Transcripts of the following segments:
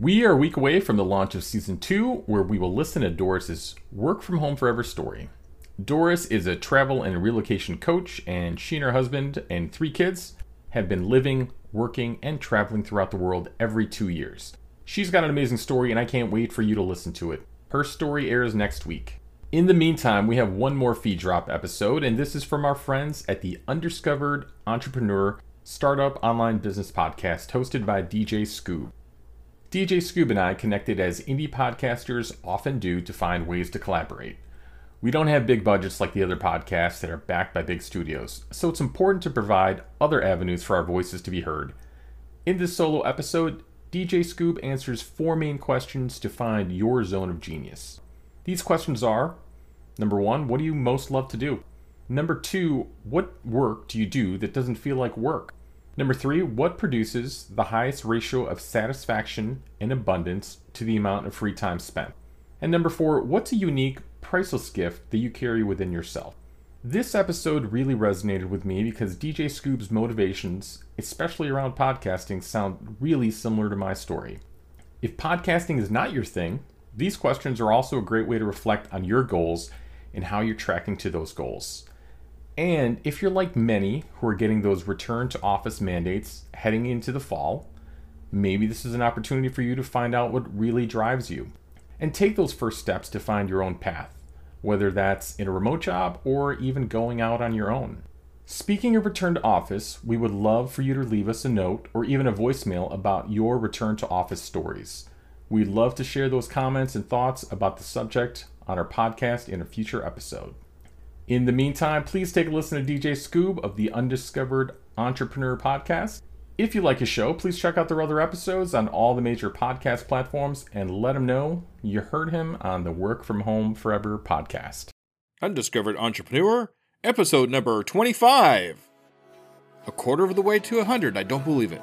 We are a week away from the launch of season two, where we will listen to Doris's work from home forever story. Doris is a travel and relocation coach, and she and her husband and three kids have been living, working, and traveling throughout the world every two years. She's got an amazing story, and I can't wait for you to listen to it. Her story airs next week. In the meantime, we have one more feed drop episode, and this is from our friends at the Undiscovered Entrepreneur Startup Online Business Podcast hosted by DJ Skoob. DJ Skoob and I connected as indie podcasters often do to find ways to collaborate. We don't have big budgets like the other podcasts that are backed by big studios, so it's important to provide other avenues for our voices to be heard. In this solo episode, DJ Skoob answers four main questions to find your zone of genius. These questions are number one, what do you most love to do? Number two, what work do you do that doesn't feel like work? Number three, what produces the highest ratio of satisfaction and abundance to the amount of free time spent? And number four, what's a unique, priceless gift that you carry within yourself? This episode really resonated with me because DJ Skoob's motivations, especially around podcasting, sound really similar to my story. If podcasting is not your thing, these questions are also a great way to reflect on your goals and how you're tracking to those goals. And if you're like many who are getting those return to office mandates heading into the fall, maybe this is an opportunity for you to find out what really drives you and take those first steps to find your own path, whether that's in a remote job or even going out on your own. Speaking of return to office, we would love for you to leave us a note or even a voicemail about your return to office stories. We'd love to share those comments and thoughts about the subject on our podcast in a future episode. In the meantime, please take a listen to DJ Skoob of the Undiscovered Entrepreneur Podcast. If you like his show, please check out their other episodes on all the major podcast platforms and let him know you heard him on the Work From Home Forever podcast. Undiscovered Entrepreneur, episode number 25. A quarter of the way to 100, I don't believe it.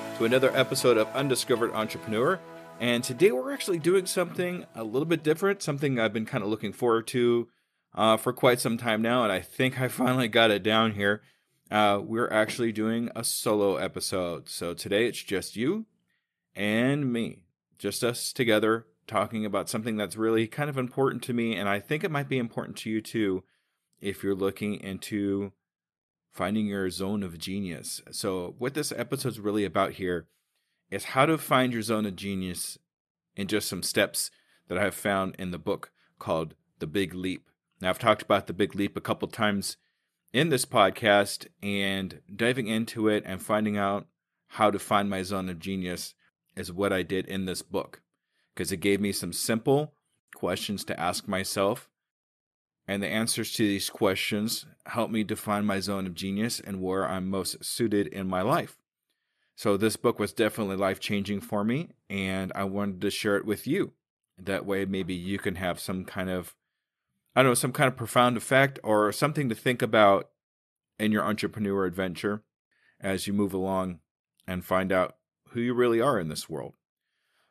to another episode of Undiscovered Entrepreneur. And today we're actually doing something a little bit different, something I've been kind of looking forward to uh, for quite some time now, and I think I finally got it down here. Uh, we're actually doing a solo episode. So today it's just you and me, just us together talking about something that's really kind of important to me, and I think it might be important to you too if you're looking into finding your zone of genius. So, what this episode's really about here is how to find your zone of genius in just some steps that I have found in the book called The Big Leap. Now, I've talked about The Big Leap a couple times in this podcast, and diving into it and finding out how to find my zone of genius is what I did in this book because it gave me some simple questions to ask myself and the answers to these questions help me define my zone of genius and where I'm most suited in my life. So, this book was definitely life changing for me, and I wanted to share it with you. That way, maybe you can have some kind of, I don't know, some kind of profound effect or something to think about in your entrepreneur adventure as you move along and find out who you really are in this world.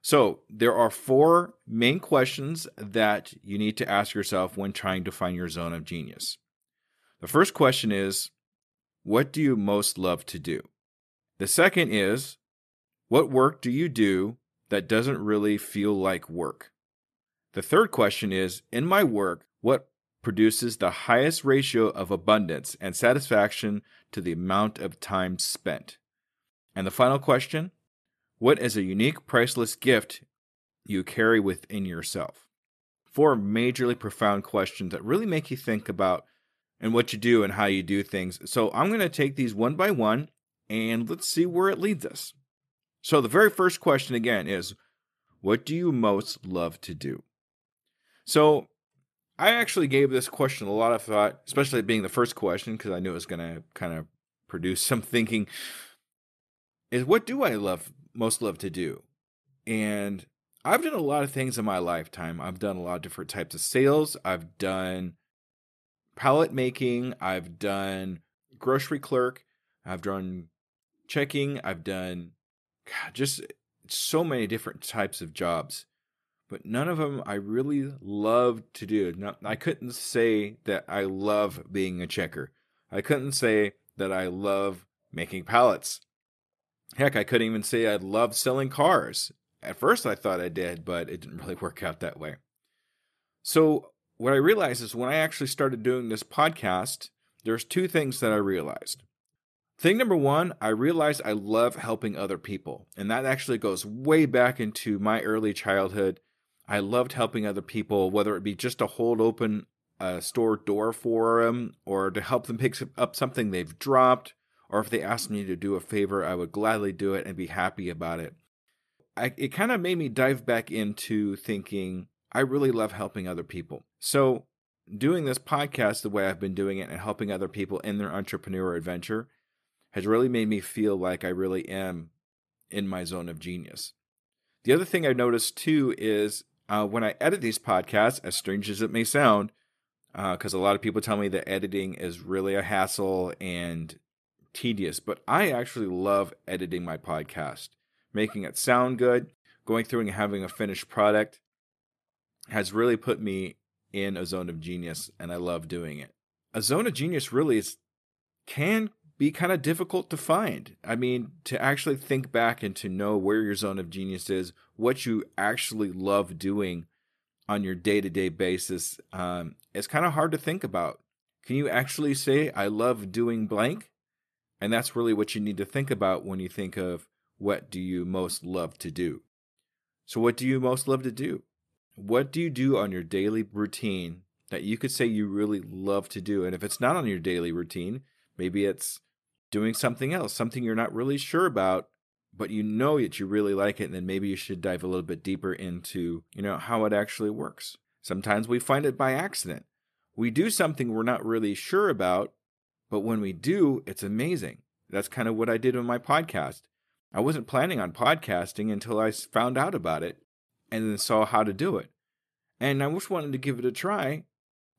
So, there are four main questions that you need to ask yourself when trying to find your zone of genius. The first question is What do you most love to do? The second is What work do you do that doesn't really feel like work? The third question is In my work, what produces the highest ratio of abundance and satisfaction to the amount of time spent? And the final question what is a unique, priceless gift you carry within yourself? Four majorly profound questions that really make you think about and what you do and how you do things. So I'm going to take these one by one and let's see where it leads us. So, the very first question again is what do you most love to do? So, I actually gave this question a lot of thought, especially being the first question, because I knew it was going to kind of produce some thinking. Is what do I love most love to do? And I've done a lot of things in my lifetime. I've done a lot of different types of sales. I've done pallet making. I've done grocery clerk. I've done checking. I've done God, just so many different types of jobs, but none of them I really love to do. Not, I couldn't say that I love being a checker. I couldn't say that I love making pallets. Heck, I couldn't even say I love selling cars. At first, I thought I did, but it didn't really work out that way. So, what I realized is when I actually started doing this podcast, there's two things that I realized. Thing number one, I realized I love helping other people. And that actually goes way back into my early childhood. I loved helping other people, whether it be just to hold open a store door for them or to help them pick up something they've dropped, or if they asked me to do a favor, I would gladly do it and be happy about it. I, it kind of made me dive back into thinking I really love helping other people. So, doing this podcast the way I've been doing it and helping other people in their entrepreneur adventure has really made me feel like I really am in my zone of genius. The other thing I noticed too is uh, when I edit these podcasts, as strange as it may sound, because uh, a lot of people tell me that editing is really a hassle and tedious, but I actually love editing my podcast, making it sound good, going through and having a finished product has really put me in a zone of genius, and I love doing it. A zone of genius really is can be kind of difficult to find. I mean, to actually think back and to know where your zone of genius is, what you actually love doing on your day to day basis, um, it's kind of hard to think about. Can you actually say, I love doing blank? And that's really what you need to think about when you think of what do you most love to do. So, what do you most love to do? What do you do on your daily routine that you could say you really love to do? And if it's not on your daily routine, maybe it's doing something else, something you're not really sure about, but you know that you really like it, and then maybe you should dive a little bit deeper into, you know, how it actually works. Sometimes we find it by accident. We do something we're not really sure about, but when we do, it's amazing. That's kind of what I did with my podcast. I wasn't planning on podcasting until I found out about it and then saw how to do it. And I just wanted to give it a try.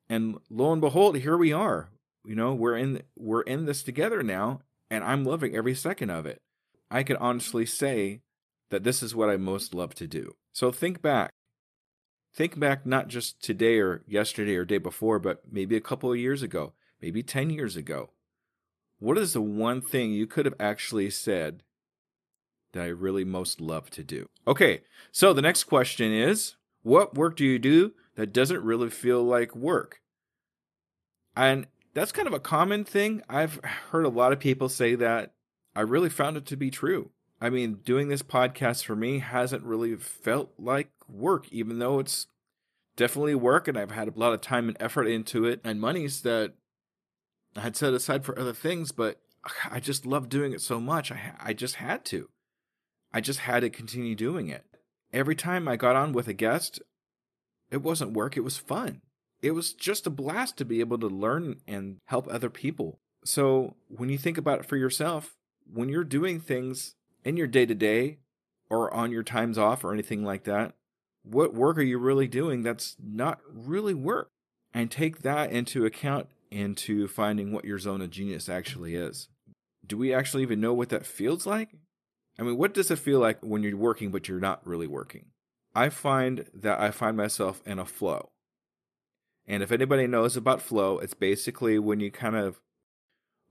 And lo and behold, here we are you know we're in we're in this together now and i'm loving every second of it i can honestly say that this is what i most love to do so think back think back not just today or yesterday or day before but maybe a couple of years ago maybe 10 years ago what is the one thing you could have actually said that i really most love to do okay so the next question is what work do you do that doesn't really feel like work and that's kind of a common thing. I've heard a lot of people say that. I really found it to be true. I mean, doing this podcast for me hasn't really felt like work, even though it's definitely work and I've had a lot of time and effort into it and monies that I had set aside for other things, but I just love doing it so much. I, I just had to. I just had to continue doing it. Every time I got on with a guest, it wasn't work, it was fun it was just a blast to be able to learn and help other people. So when you think about it for yourself, when you're doing things in your day to day or on your times off or anything like that, what work are you really doing that's not really work? And take that into account into finding what your zone of genius actually is. Do we actually even know what that feels like? I mean, what does it feel like when you're working but you're not really working? I find that I find myself in a flow. And if anybody knows about flow, it's basically when you kind of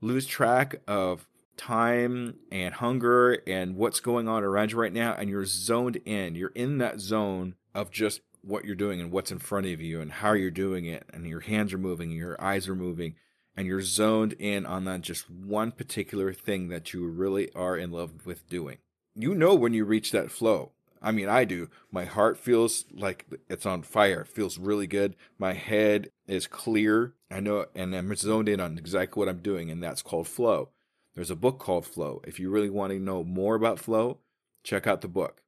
lose track of time and hunger and what's going on around you right now, and you're zoned in. You're in that zone of just what you're doing and what's in front of you and how you're doing it, and your hands are moving, and your eyes are moving, and you're zoned in on that just one particular thing that you really are in love with doing. You know when you reach that flow. I mean, I do. My heart feels like it's on fire. It feels really good. My head is clear. I know, and I'm zoned in on exactly what I'm doing, and that's called flow. There's a book called Flow. If you really want to know more about flow, check out the book.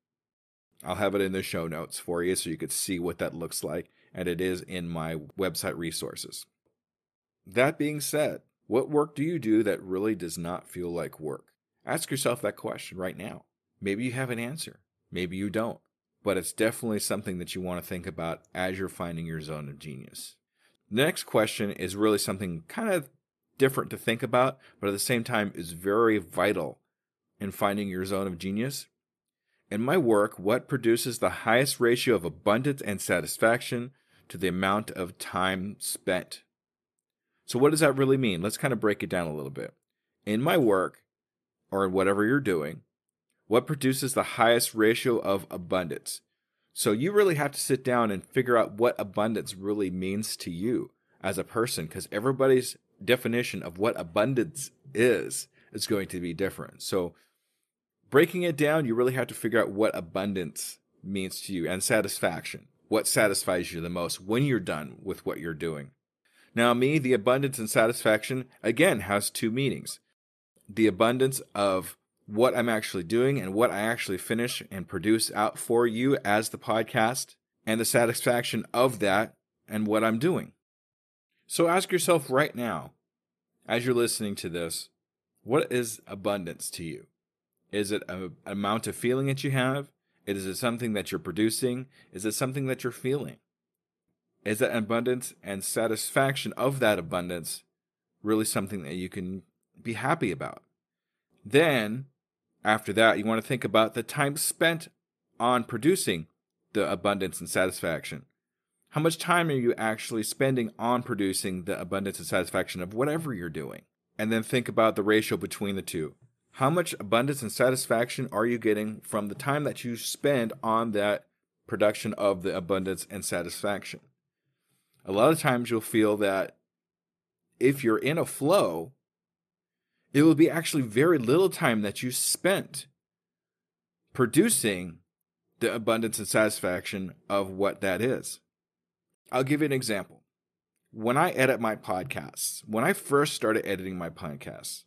I'll have it in the show notes for you so you could see what that looks like, and it is in my website resources. That being said, what work do you do that really does not feel like work? Ask yourself that question right now. Maybe you have an answer, maybe you don't, but it's definitely something that you want to think about as you're finding your zone of genius. The next question is really something kind of different to think about, but at the same time is very vital in finding your zone of genius. In my work, what produces the highest ratio of abundance and satisfaction to the amount of time spent? So, what does that really mean? Let's kind of break it down a little bit. In my work, or in whatever you're doing, what produces the highest ratio of abundance? So, you really have to sit down and figure out what abundance really means to you as a person, because everybody's definition of what abundance is is going to be different. So, breaking it down, you really have to figure out what abundance means to you and satisfaction. What satisfies you the most when you're done with what you're doing. Now, me, the abundance and satisfaction, again, has two meanings the abundance of what I'm actually doing and what I actually finish and produce out for you as the podcast, and the satisfaction of that and what I'm doing. So ask yourself right now, as you're listening to this, what is abundance to you? Is it an amount of feeling that you have? Is it something that you're producing? Is it something that you're feeling? Is that abundance and satisfaction of that abundance really something that you can be happy about? Then, after that, you want to think about the time spent on producing the abundance and satisfaction. How much time are you actually spending on producing the abundance and satisfaction of whatever you're doing? And then think about the ratio between the two. How much abundance and satisfaction are you getting from the time that you spend on that production of the abundance and satisfaction? a lot of times you'll feel that if you're in a flow, it will be actually very little time that you spent producing the abundance and satisfaction of what that is. I'll give you an example. When I edit my podcasts, when I first started editing my podcasts,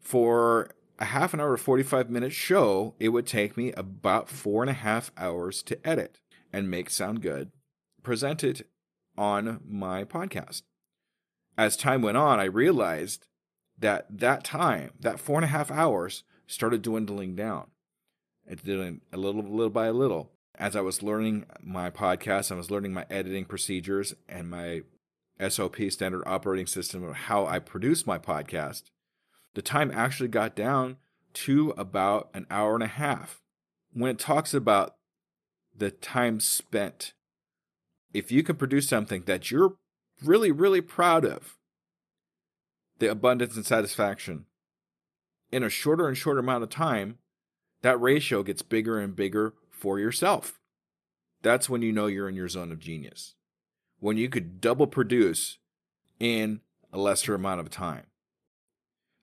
for a half an hour to 45 minute show, it would take me about four and a half hours to edit and make sound good, present it on my podcast. As time went on, I realized that that time, that four and a half hours, started dwindling down. It did a little, little by little. As I was learning my podcast, I was learning my editing procedures and my SOP standard operating system of how I produce my podcast. The time actually got down to about an hour and a half. When it talks about the time spent if you can produce something that you're really, really proud of, the abundance and satisfaction, in a shorter and shorter amount of time, that ratio gets bigger and bigger for yourself. That's when you know you're in your zone of genius. When you could double produce in a lesser amount of time.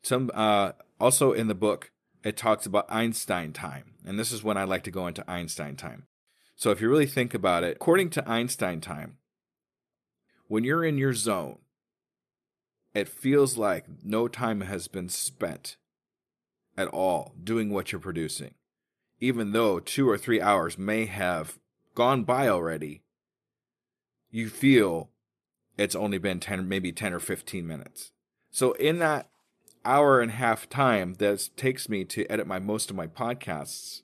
Some uh, also in the book, it talks about Einstein time, and this is when I like to go into Einstein time. So if you really think about it, according to Einstein time, when you're in your zone, it feels like no time has been spent at all doing what you're producing. Even though two or three hours may have gone by already, you feel it's only been 10, maybe 10 or 15 minutes. So in that hour and a half time that takes me to edit my most of my podcasts,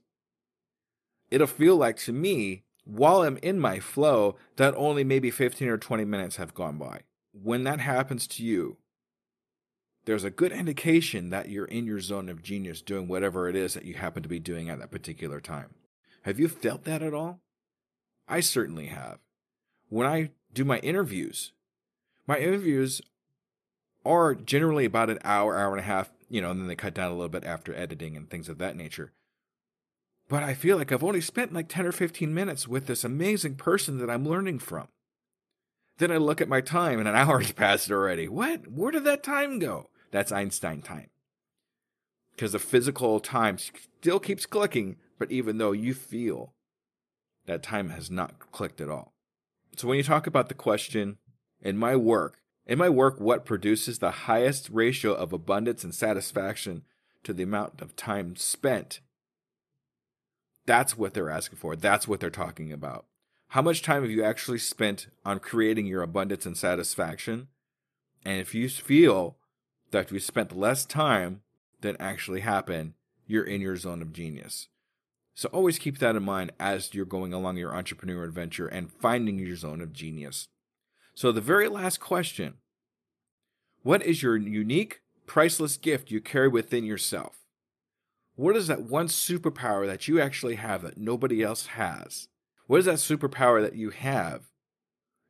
it'll feel like to me, while I'm in my flow, that only maybe 15 or 20 minutes have gone by. When that happens to you, there's a good indication that you're in your zone of genius doing whatever it is that you happen to be doing at that particular time. Have you felt that at all? I certainly have. When I do my interviews, my interviews are generally about an hour, hour and a half, you know, and then they cut down a little bit after editing and things of that nature. But I feel like I've only spent like 10 or 15 minutes with this amazing person that I'm learning from. Then I look at my time and an hour has passed already. What? Where did that time go? That's Einstein time. Because the physical time still keeps clicking, but even though you feel that time has not clicked at all. So when you talk about the question, in my work, in my work, what produces the highest ratio of abundance and satisfaction to the amount of time spent That's what they're asking for. That's what they're talking about. How much time have you actually spent on creating your abundance and satisfaction? And if you feel that you spent less time than actually happened, you're in your zone of genius. So always keep that in mind as you're going along your entrepreneur adventure and finding your zone of genius. So, the very last question What is your unique, priceless gift you carry within yourself? What is that one superpower that you actually have that nobody else has? What is that superpower that you have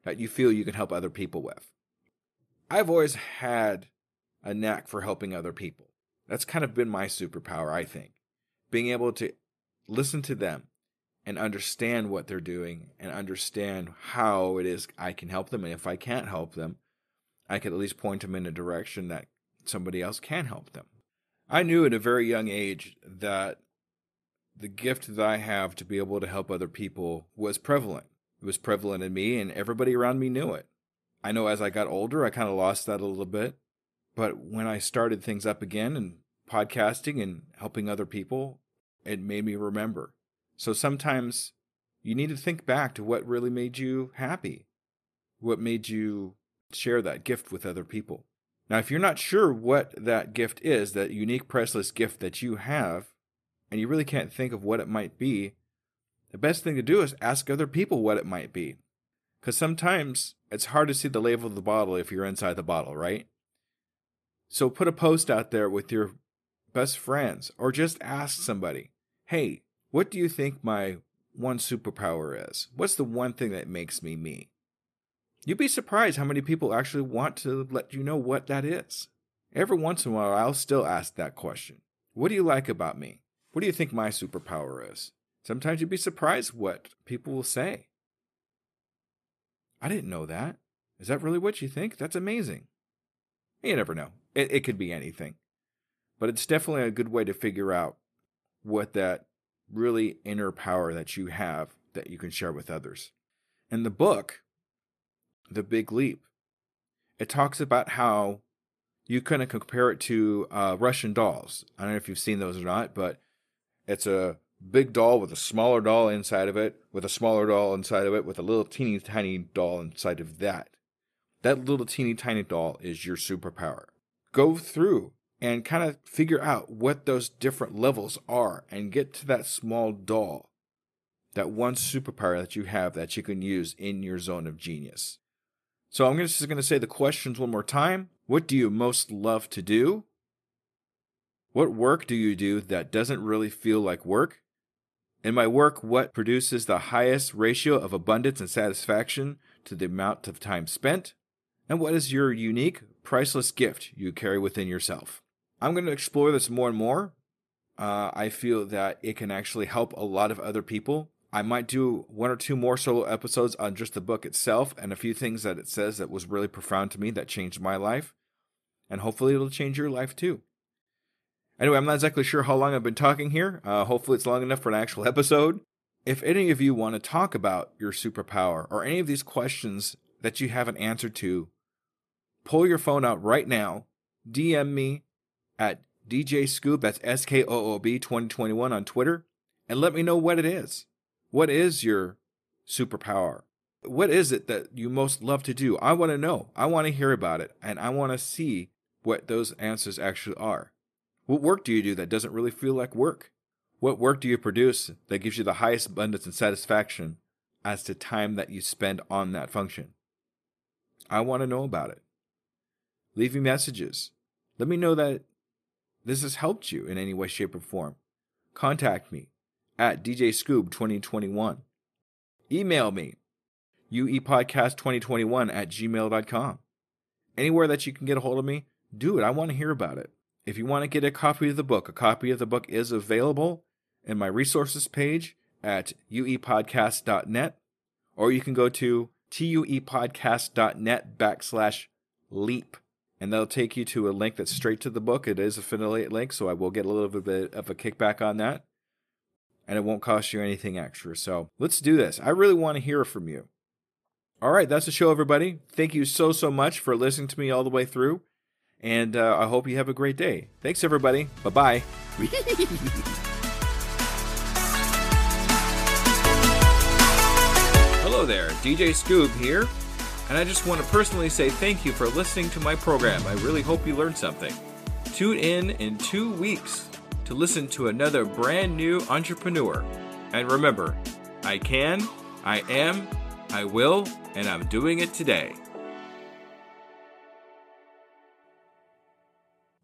that you feel you can help other people with? I've always had a knack for helping other people. That's kind of been my superpower, I think. Being able to listen to them and understand what they're doing and understand how it is I can help them. And if I can't help them, I can at least point them in a direction that somebody else can help them. I knew at a very young age that the gift that I have to be able to help other people was prevalent. It was prevalent in me, and everybody around me knew it. I know as I got older, I kind of lost that a little bit. But when I started things up again and podcasting and helping other people, it made me remember. So sometimes you need to think back to what really made you happy, what made you share that gift with other people. Now, if you're not sure what that gift is, that unique, priceless gift that you have, and you really can't think of what it might be, the best thing to do is ask other people what it might be. Because sometimes it's hard to see the label of the bottle if you're inside the bottle, right? So put a post out there with your best friends, or just ask somebody, hey, what do you think my one superpower is? What's the one thing that makes me me? You'd be surprised how many people actually want to let you know what that is. Every once in a while, I'll still ask that question What do you like about me? What do you think my superpower is? Sometimes you'd be surprised what people will say. I didn't know that. Is that really what you think? That's amazing. You never know. It, it could be anything. But it's definitely a good way to figure out what that really inner power that you have that you can share with others. In the book, The Big Leap, it talks about how you kind of compare it to uh, Russian dolls. I don't know if you've seen those or not, but it's a big doll with a smaller doll inside of it, with a smaller doll inside of it, with a little teeny tiny doll inside of that. That little teeny tiny doll is your superpower. Go through and kind of figure out what those different levels are and get to that small doll, that one superpower that you have that you can use in your zone of genius. So I'm just going to say the questions one more time. What do you most love to do? What work do you do that doesn't really feel like work? In my work, what produces the highest ratio of abundance and satisfaction to the amount of time spent? And what is your unique, priceless gift you carry within yourself? I'm going to explore this more and more. Uh, I feel that it can actually help a lot of other people. I might do one or two more solo episodes on just the book itself and a few things that it says that was really profound to me that changed my life. And hopefully it'll change your life too. Anyway, I'm not exactly sure how long I've been talking here. Uh, hopefully it's long enough for an actual episode. If any of you want to talk about your superpower or any of these questions that you haven't answered to, pull your phone out right now, DM me at DJ Skoob, that's S K O O B 2021 on Twitter, and let me know what it is. What is your superpower? What is it that you most love to do? I want to know. I want to hear about it, and I want to see what those answers actually are. What work do you do that doesn't really feel like work? What work do you produce that gives you the highest abundance and satisfaction as to time that you spend on that function? I want to know about it. Leave me messages. Let me know that this has helped you in any way, shape, or form, contact me at djskoob2021. Email me, uepodcast2021 at gmail.com. Anywhere that you can get a hold of me, do it. I want to hear about it. If you want to get a copy of the book, a copy of the book is available in my resources page at uepodcast.net, or you can go to tuepodcast.net backslash leap and they'll take you to a link that's straight to the book. It is a affiliate link, so I will get a little bit of a kickback on that. And it won't cost you anything extra. So let's do this. I really want to hear from you. All right, that's the show, everybody. Thank you so, so much for listening to me all the way through. And uh, I hope you have a great day. Thanks, everybody. Bye bye. there, DJ Skoob here and I just want to personally say thank you for listening to my program. I really hope you learned something. Tune in in two weeks to listen to another brand new entrepreneur. And remember, I can, I am, I will, and I'm doing it today.